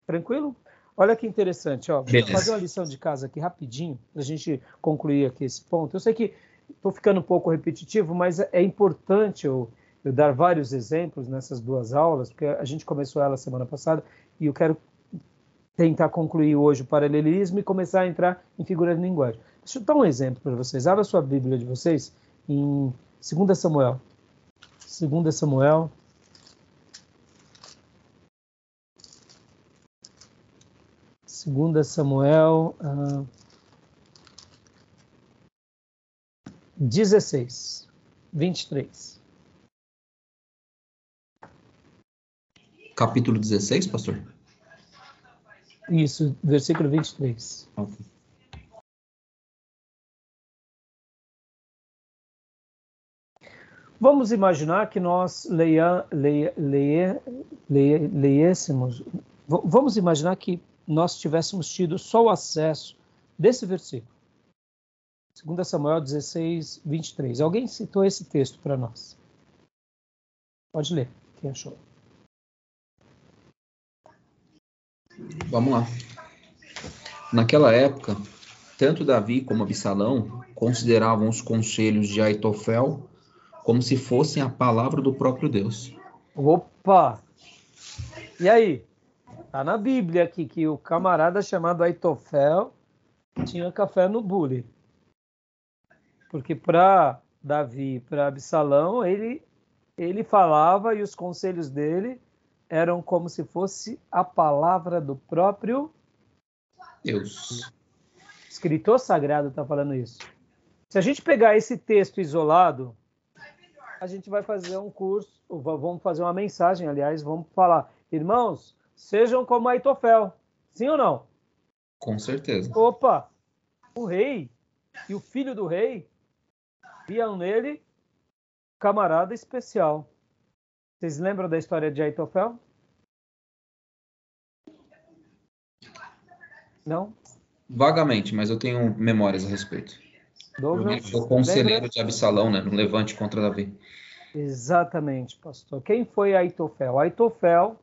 Tranquilo? Olha que interessante, ó. Vou fazer uma lição de casa aqui rapidinho, para a gente concluir aqui esse ponto. Eu sei que estou ficando um pouco repetitivo, mas é importante eu, eu dar vários exemplos nessas duas aulas, porque a gente começou ela semana passada e eu quero tentar concluir hoje o paralelismo e começar a entrar em figuras de linguagem. Deixa eu dar um exemplo para vocês. Abra a sua Bíblia de vocês em 2 Samuel. 2 Samuel. 2 Samuel uh, 16, 23. Capítulo 16, pastor? Isso, versículo 23. Ok. Vamos imaginar que nós leia, leia, leia, leia, leiêssemos, vamos imaginar que nós tivéssemos tido só o acesso desse versículo. 2 Samuel 16, 23. Alguém citou esse texto para nós? Pode ler, quem achou. Vamos lá. Naquela época, tanto Davi como Absalão consideravam os conselhos de Aitofel como se fossem a palavra do próprio Deus. Opa! E aí? Tá na Bíblia aqui que o camarada chamado Aitofel tinha café no bule. Porque para Davi, para Absalão, ele ele falava e os conselhos dele eram como se fosse a palavra do próprio Deus. O escritor sagrado está falando isso. Se a gente pegar esse texto isolado, a gente vai fazer um curso, vamos fazer uma mensagem, aliás, vamos falar, irmãos, sejam como Aitofel. Sim ou não? Com certeza. Opa! O rei e o filho do rei viam nele camarada especial. Vocês lembram da história de Aitofel? Não? Vagamente, mas eu tenho memórias a respeito. Douglas? Conselheiro de Absalão, né, no levante contra Davi. Exatamente, pastor. Quem foi Aitofel? Aitofel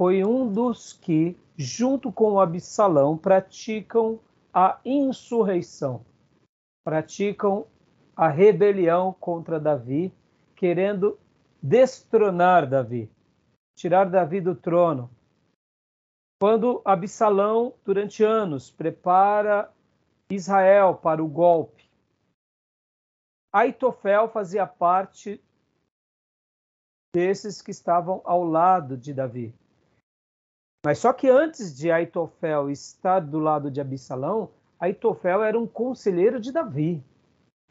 foi um dos que, junto com Absalão, praticam a insurreição, praticam a rebelião contra Davi, querendo destronar Davi, tirar Davi do trono. Quando Absalão, durante anos, prepara Israel para o golpe, Aitofel fazia parte desses que estavam ao lado de Davi. Mas só que antes de Aitofel estar do lado de Absalão, Aitofel era um conselheiro de Davi.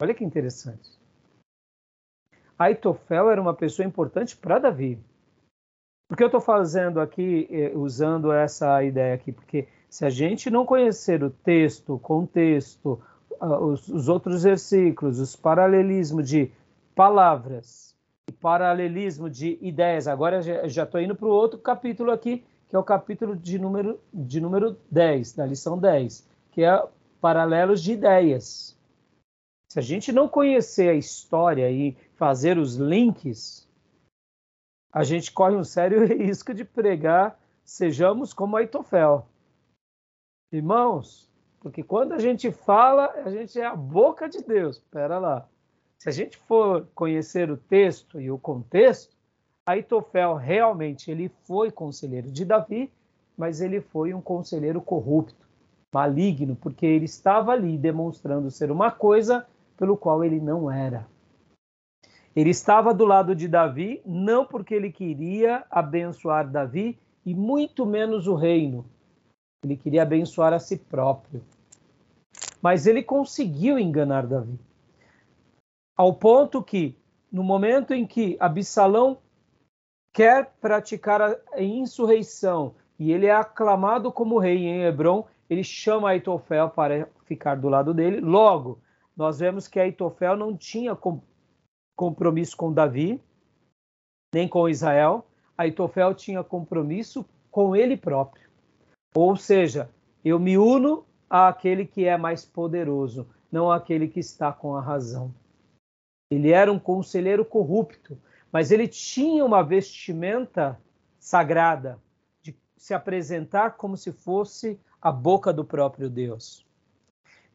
Olha que interessante. Aitofel era uma pessoa importante para Davi. Por que eu estou fazendo aqui, eh, usando essa ideia aqui? Porque se a gente não conhecer o texto, o contexto, os, os outros versículos, os paralelismos de palavras paralelismo de ideias, agora já estou indo para o outro capítulo aqui, que é o capítulo de número, de número 10, da lição 10, que é paralelos de ideias. Se a gente não conhecer a história e fazer os links, a gente corre um sério risco de pregar sejamos como Aitofel. Irmãos, porque quando a gente fala, a gente é a boca de Deus. Espera lá. Se a gente for conhecer o texto e o contexto, Aitofel realmente ele foi conselheiro de Davi, mas ele foi um conselheiro corrupto, maligno, porque ele estava ali demonstrando ser uma coisa pelo qual ele não era. Ele estava do lado de Davi, não porque ele queria abençoar Davi e muito menos o reino. Ele queria abençoar a si próprio. Mas ele conseguiu enganar Davi. Ao ponto que, no momento em que Absalão quer praticar a insurreição e ele é aclamado como rei em Hebron, ele chama Aitofel para ficar do lado dele. Logo, nós vemos que Aitofel não tinha compromisso com Davi, nem com Israel. Aitofel tinha compromisso com ele próprio. Ou seja, eu me uno àquele que é mais poderoso, não àquele que está com a razão. Ele era um conselheiro corrupto, mas ele tinha uma vestimenta sagrada de se apresentar como se fosse a boca do próprio Deus.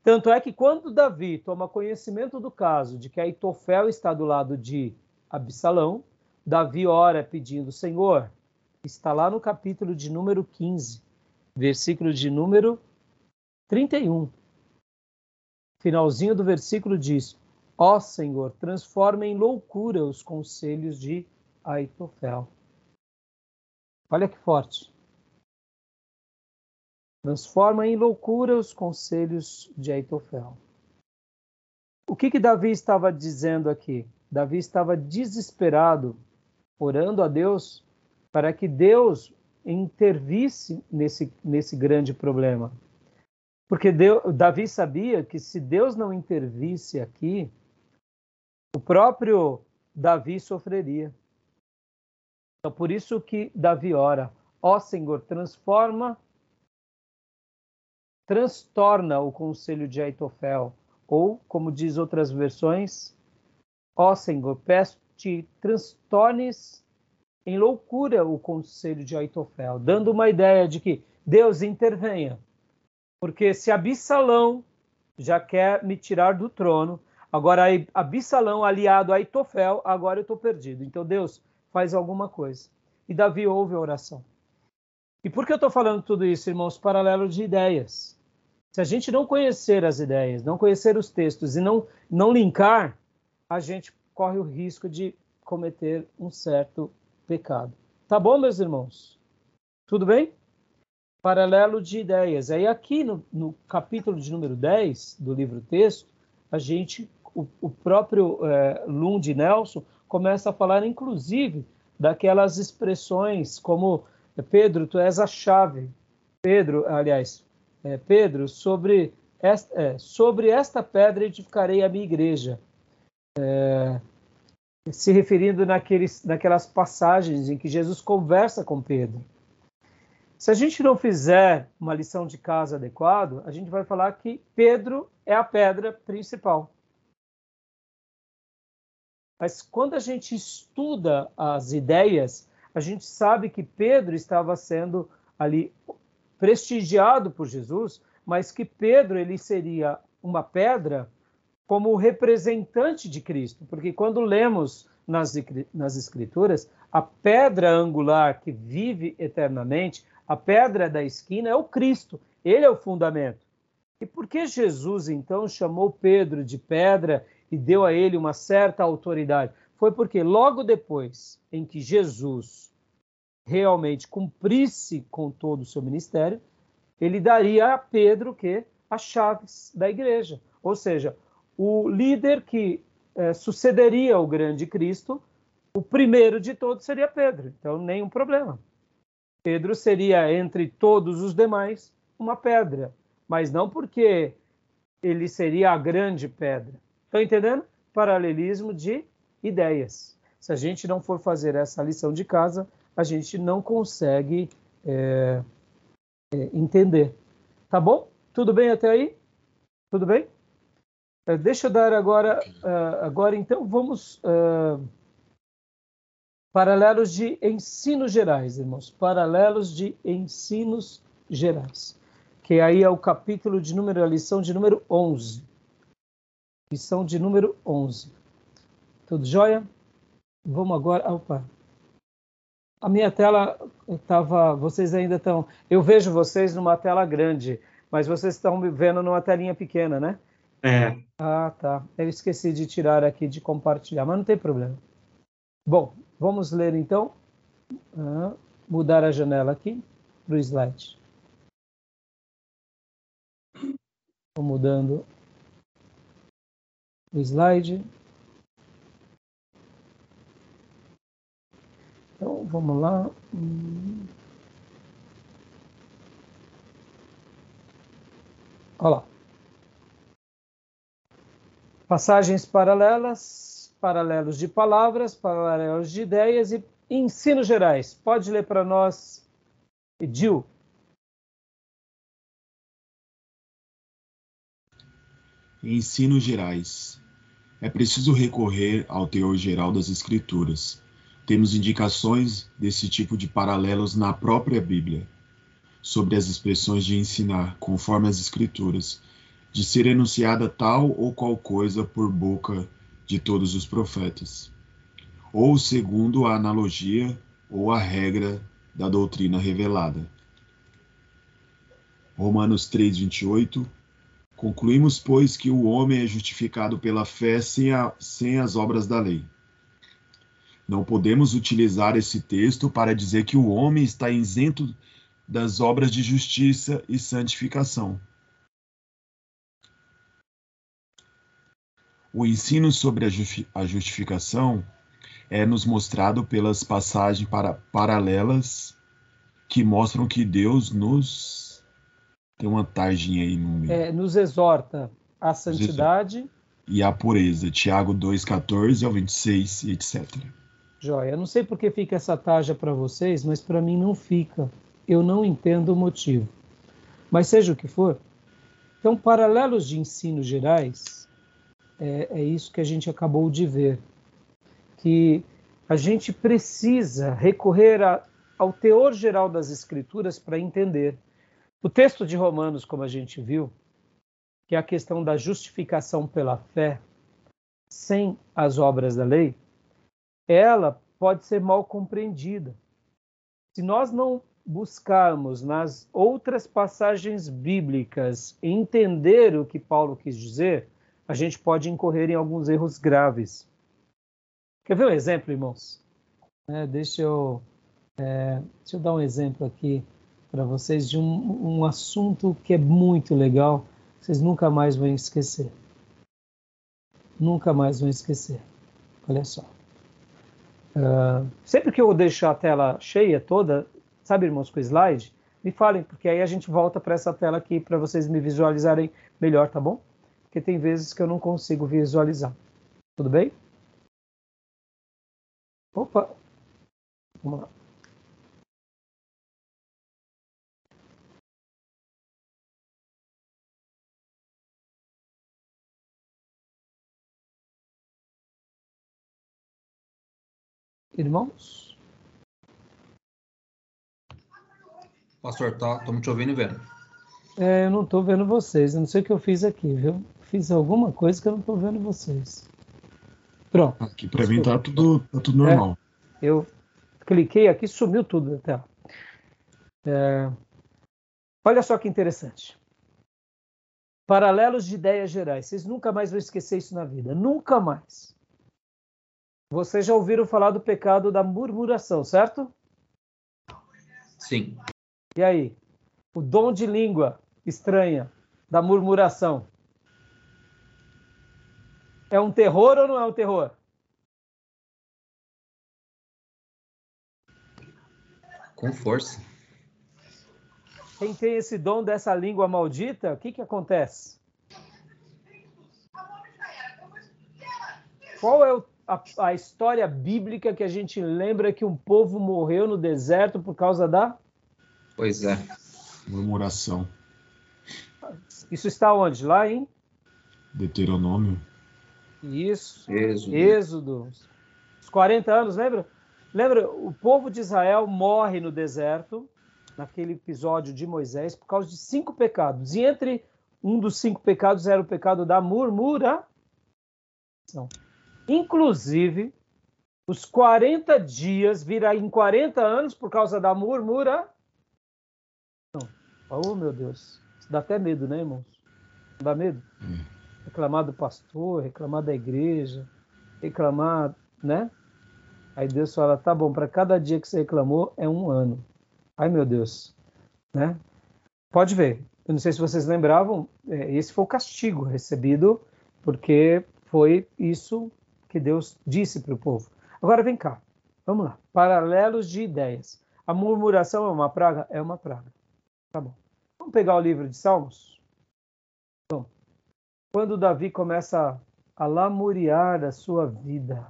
Tanto é que quando Davi toma conhecimento do caso de que Aitofel está do lado de Absalão, Davi ora pedindo, Senhor, está lá no capítulo de número 15, versículo de número 31. Finalzinho do versículo diz: Ó Senhor, transforma em loucura os conselhos de Aitofel. Olha que forte. transforma em loucura os conselhos de Aitofel. O que que Davi estava dizendo aqui? Davi estava desesperado, orando a Deus para que Deus intervisse nesse, nesse grande problema. Porque Deus, Davi sabia que se Deus não intervisse aqui, o próprio Davi sofreria. Então, por isso que Davi ora: Ó Senhor, transforma, transtorna o conselho de Aitofel. Ou, como diz outras versões, Ó Senhor, peço-te, transtornes em loucura o conselho de Aitofel, dando uma ideia de que Deus intervenha. Porque se Absalão já quer me tirar do trono, agora Absalão aliado a Aitofel, agora eu estou perdido. Então Deus faz alguma coisa. E Davi ouve a oração. E por que eu estou falando tudo isso, irmãos? Paralelo de ideias. Se a gente não conhecer as ideias, não conhecer os textos e não, não linkar, a gente corre o risco de cometer um certo pecado. Tá bom, meus irmãos? Tudo bem? Paralelo de ideias. Aí aqui no, no capítulo de número 10 do livro texto, a gente, o, o próprio é, Lund Nelson começa a falar, inclusive, daquelas expressões como Pedro, tu és a chave. Pedro, aliás, é, Pedro, sobre esta, é, sobre esta pedra edificarei a minha igreja. É, se referindo naqueles, naquelas passagens em que Jesus conversa com Pedro. Se a gente não fizer uma lição de casa adequada, a gente vai falar que Pedro é a pedra principal. Mas quando a gente estuda as ideias, a gente sabe que Pedro estava sendo ali prestigiado por Jesus, mas que Pedro ele seria uma pedra como representante de Cristo, porque quando lemos nas, nas Escrituras, a pedra angular que vive eternamente, a pedra da esquina é o Cristo, ele é o fundamento. E por que Jesus então chamou Pedro de pedra e deu a ele uma certa autoridade? Foi porque logo depois em que Jesus realmente cumprisse com todo o seu ministério, ele daria a Pedro que as chaves da igreja. Ou seja, o líder que é, sucederia o grande Cristo, o primeiro de todos seria Pedro. Então, nenhum problema. Pedro seria, entre todos os demais, uma pedra, mas não porque ele seria a grande pedra. Estão entendendo? Paralelismo de ideias. Se a gente não for fazer essa lição de casa, a gente não consegue é, é, entender. Tá bom? Tudo bem até aí? Tudo bem? Uh, deixa eu dar agora, uh, agora então vamos uh, paralelos de ensinos gerais, irmãos, paralelos de ensinos gerais, que aí é o capítulo de número, a lição de número 11, lição de número 11. Tudo jóia? Vamos agora, opa, a minha tela estava, vocês ainda estão, eu vejo vocês numa tela grande, mas vocês estão me vendo numa telinha pequena, né? É. Ah, tá. Eu esqueci de tirar aqui de compartilhar, mas não tem problema. Bom, vamos ler então. Ah, mudar a janela aqui para o slide. Estou mudando slide. Então, vamos lá. Olha lá. Passagens paralelas, paralelos de palavras, paralelos de ideias e ensinos gerais. Pode ler para nós, Edil. Ensinos gerais. É preciso recorrer ao teor geral das Escrituras. Temos indicações desse tipo de paralelos na própria Bíblia, sobre as expressões de ensinar, conforme as Escrituras, de ser enunciada tal ou qual coisa por boca de todos os profetas, ou segundo a analogia ou a regra da doutrina revelada. Romanos 3:28 Concluímos, pois, que o homem é justificado pela fé sem, a, sem as obras da lei. Não podemos utilizar esse texto para dizer que o homem está isento das obras de justiça e santificação. O ensino sobre a justificação é nos mostrado pelas passagens para, paralelas que mostram que Deus nos tem uma tarjinha aí no meio. É, nos exorta à santidade e à pureza. Tiago 2:14 ao 26 etc. Joia. Eu não sei por que fica essa tarja para vocês, mas para mim não fica. Eu não entendo o motivo. Mas seja o que for, então paralelos de ensino gerais é, é isso que a gente acabou de ver que a gente precisa recorrer a, ao teor geral das Escrituras para entender. O texto de Romanos, como a gente viu, que é a questão da justificação pela fé, sem as obras da lei, ela pode ser mal compreendida. Se nós não buscarmos nas outras passagens bíblicas entender o que Paulo quis dizer, a gente pode incorrer em alguns erros graves. Quer ver um exemplo, irmãos? É, deixa, eu, é, deixa eu dar um exemplo aqui para vocês de um, um assunto que é muito legal, vocês nunca mais vão esquecer. Nunca mais vão esquecer. Olha só. Uh, sempre que eu deixo a tela cheia toda, sabe, irmãos, com slide, me falem, porque aí a gente volta para essa tela aqui para vocês me visualizarem melhor, tá bom? Porque tem vezes que eu não consigo visualizar. Tudo bem? Opa! Vamos lá. Irmãos? Pastor, estamos tá, te ouvindo e vendo. É, eu não estou vendo vocês. Eu não sei o que eu fiz aqui, viu? Fiz alguma coisa que eu não estou vendo vocês. Pronto. Aqui para mim tá tudo, tá tudo normal. É, eu cliquei aqui, sumiu tudo da tela. É, olha só que interessante. Paralelos de ideias gerais. Vocês nunca mais vão esquecer isso na vida. Nunca mais. Vocês já ouviram falar do pecado da murmuração, certo? Sim. E aí? O dom de língua estranha da murmuração. É um terror ou não é um terror? Com força. Quem tem esse dom dessa língua maldita, o que, que acontece? Qual é a, a história bíblica que a gente lembra que um povo morreu no deserto por causa da? Pois é. Murmuração. Isso está onde? Lá em? Deuteronômio. Isso. Êxodo. Êxodo. Os 40 anos, lembra? Lembra, o povo de Israel morre no deserto, naquele episódio de Moisés, por causa de cinco pecados. E entre um dos cinco pecados era o pecado da murmuração. Inclusive, os 40 dias viram em 40 anos por causa da murmura. Oh, meu Deus. Isso dá até medo, né, irmãos? Não dá medo? Hum reclamar do pastor, reclamar da igreja, reclamar, né? Aí Deus fala, tá bom, para cada dia que você reclamou é um ano. Ai meu Deus, né? Pode ver. Eu não sei se vocês lembravam, é, esse foi o castigo recebido porque foi isso que Deus disse para o povo. Agora vem cá, vamos lá. Paralelos de ideias. A murmuração é uma praga? É uma praga. Tá bom. Vamos pegar o livro de Salmos? quando Davi começa a lamuriar a sua vida,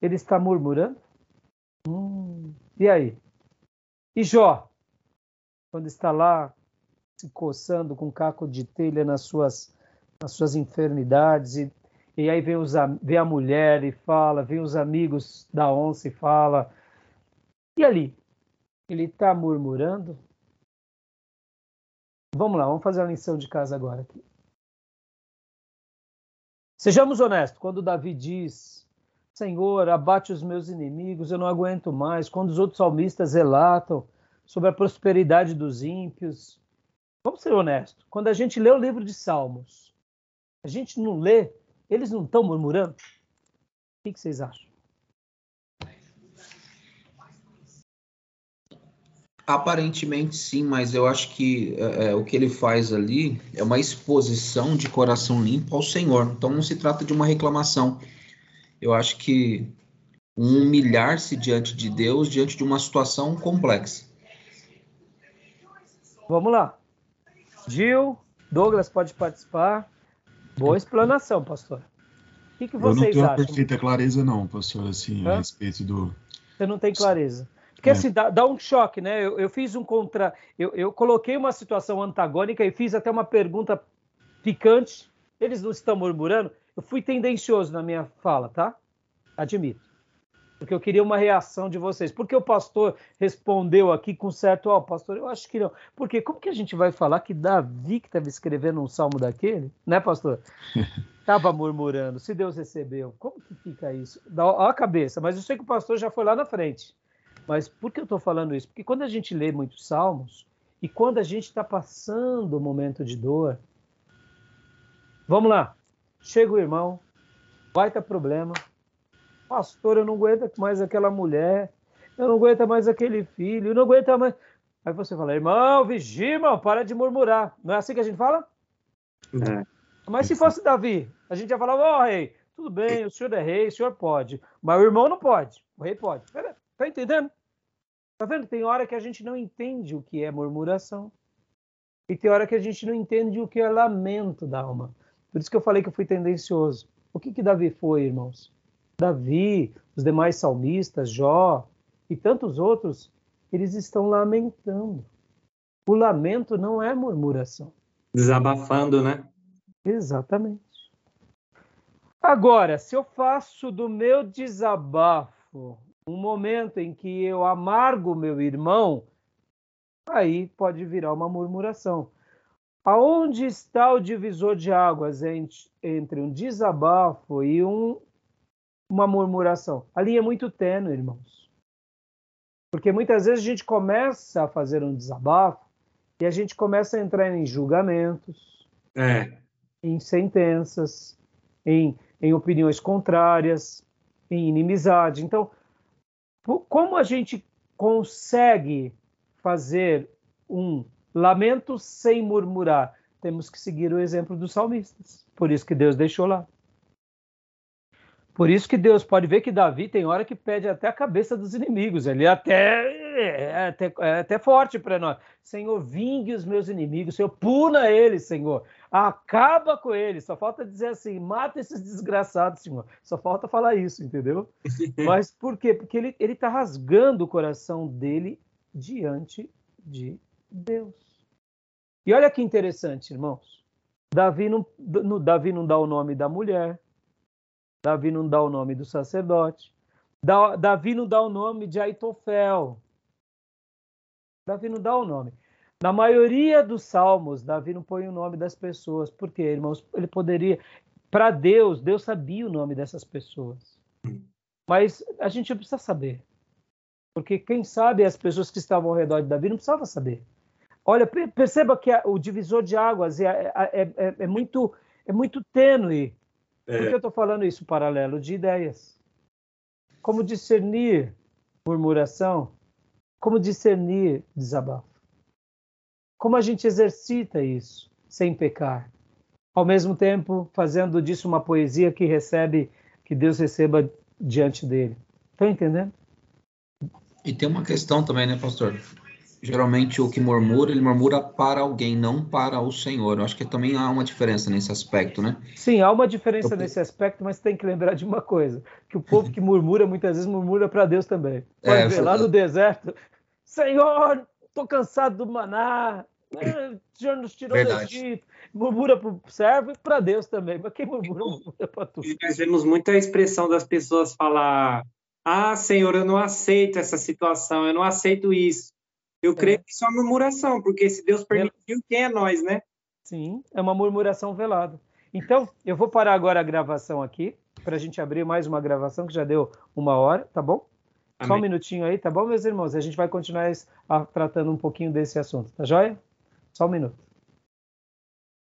ele está murmurando? Hum, e aí? E Jó, quando está lá se coçando com caco de telha nas suas, nas suas enfermidades, e, e aí vem, os, vem a mulher e fala, vem os amigos da onça e fala. E ali? Ele está murmurando? Vamos lá, vamos fazer a lição de casa agora aqui. Sejamos honestos, quando Davi diz: Senhor, abate os meus inimigos, eu não aguento mais. Quando os outros salmistas relatam sobre a prosperidade dos ímpios. Vamos ser honestos, quando a gente lê o livro de Salmos, a gente não lê, eles não estão murmurando? O que vocês acham? Aparentemente sim, mas eu acho que é, é, o que ele faz ali é uma exposição de coração limpo ao Senhor. Então não se trata de uma reclamação. Eu acho que um humilhar-se diante de Deus, diante de uma situação complexa. Vamos lá. Gil, Douglas pode participar. Boa explanação, pastor. O que, que vocês acham? Eu não tenho perfeita clareza, não, pastor, assim, Hã? a respeito do. Você não tem clareza. Porque é. assim, dá, dá, um choque, né? Eu, eu fiz um contra. Eu, eu, coloquei uma situação antagônica e fiz até uma pergunta picante. Eles não estão murmurando. Eu fui tendencioso na minha fala, tá? Admito. Porque eu queria uma reação de vocês. Porque o pastor respondeu aqui com certo, ó, oh, pastor, eu acho que não. Porque como que a gente vai falar que Davi, que estava escrevendo um salmo daquele, né, pastor? Estava murmurando, se Deus recebeu. Como que fica isso? Dá a cabeça, mas eu sei que o pastor já foi lá na frente. Mas por que eu estou falando isso? Porque quando a gente lê muitos salmos e quando a gente está passando um momento de dor, vamos lá, chega o irmão, vai ter problema, pastor, eu não aguento mais aquela mulher, eu não aguento mais aquele filho, eu não aguento mais. Aí você fala, irmão, vigia, irmão, para de murmurar. Não é assim que a gente fala? É. Mas se fosse Davi, a gente ia falar, ó oh, rei, tudo bem, o senhor é rei, o senhor pode, mas o irmão não pode, o rei pode. Pera, Tá entendendo? Tá vendo? Tem hora que a gente não entende o que é murmuração. E tem hora que a gente não entende o que é lamento da alma. Por isso que eu falei que eu fui tendencioso. O que que Davi foi, irmãos? Davi, os demais salmistas, Jó e tantos outros, eles estão lamentando. O lamento não é murmuração. Desabafando, né? Exatamente. Agora, se eu faço do meu desabafo um momento em que eu amargo meu irmão, aí pode virar uma murmuração. Aonde está o divisor de águas entre um desabafo e um, uma murmuração? A linha é muito tênue, irmãos. Porque muitas vezes a gente começa a fazer um desabafo e a gente começa a entrar em julgamentos, é. em sentenças, em, em opiniões contrárias, em inimizade. Então, como a gente consegue fazer um lamento sem murmurar? Temos que seguir o exemplo dos salmistas. Por isso que Deus deixou lá. Por isso que Deus pode ver que Davi tem hora que pede até a cabeça dos inimigos. Ele é até, é até, é até forte para nós. Senhor, vingue os meus inimigos. Senhor, puna eles, Senhor. Acaba com eles. Só falta dizer assim, mata esses desgraçados, Senhor. Só falta falar isso, entendeu? Mas por quê? Porque ele está rasgando o coração dele diante de Deus. E olha que interessante, irmãos. Davi não, no, Davi não dá o nome da mulher, Davi não dá o nome do sacerdote. Davi não dá o nome de Aitofel. Davi não dá o nome. Na maioria dos salmos, Davi não põe o nome das pessoas. Por quê, irmãos? Ele poderia. Para Deus, Deus sabia o nome dessas pessoas. Mas a gente não precisa saber. Porque quem sabe as pessoas que estavam ao redor de Davi não precisavam saber. Olha, perceba que o divisor de águas é, é, é, é muito, é muito tênue é. Por que eu estou falando isso? Paralelo de ideias. Como discernir murmuração? Como discernir desabafo? Como a gente exercita isso sem pecar? Ao mesmo tempo, fazendo disso uma poesia que recebe, que Deus receba diante dele. Estão entendendo? E tem uma questão também, né, pastor? Geralmente o que murmura, ele murmura para alguém, não para o Senhor. Eu acho que também há uma diferença nesse aspecto, né? Sim, há uma diferença Eu... nesse aspecto, mas tem que lembrar de uma coisa, que o povo que murmura muitas vezes murmura para Deus também. Pode é, ver, lá no deserto, Senhor, estou cansado do maná, né? o Senhor nos tirou Verdade. do Egito. Murmura para o servo e para Deus também, mas quem murmura, murmura para tudo. E nós vemos muita expressão das pessoas falar ah, Senhor, eu não aceito essa situação, eu não aceito isso. Eu é. creio que isso é uma murmuração, porque se Deus permitiu, quem é nós, né? Sim, é uma murmuração velada. Então, eu vou parar agora a gravação aqui, para a gente abrir mais uma gravação, que já deu uma hora, tá bom? Amém. Só um minutinho aí, tá bom, meus irmãos? A gente vai continuar tratando um pouquinho desse assunto, tá joia? Só um minuto.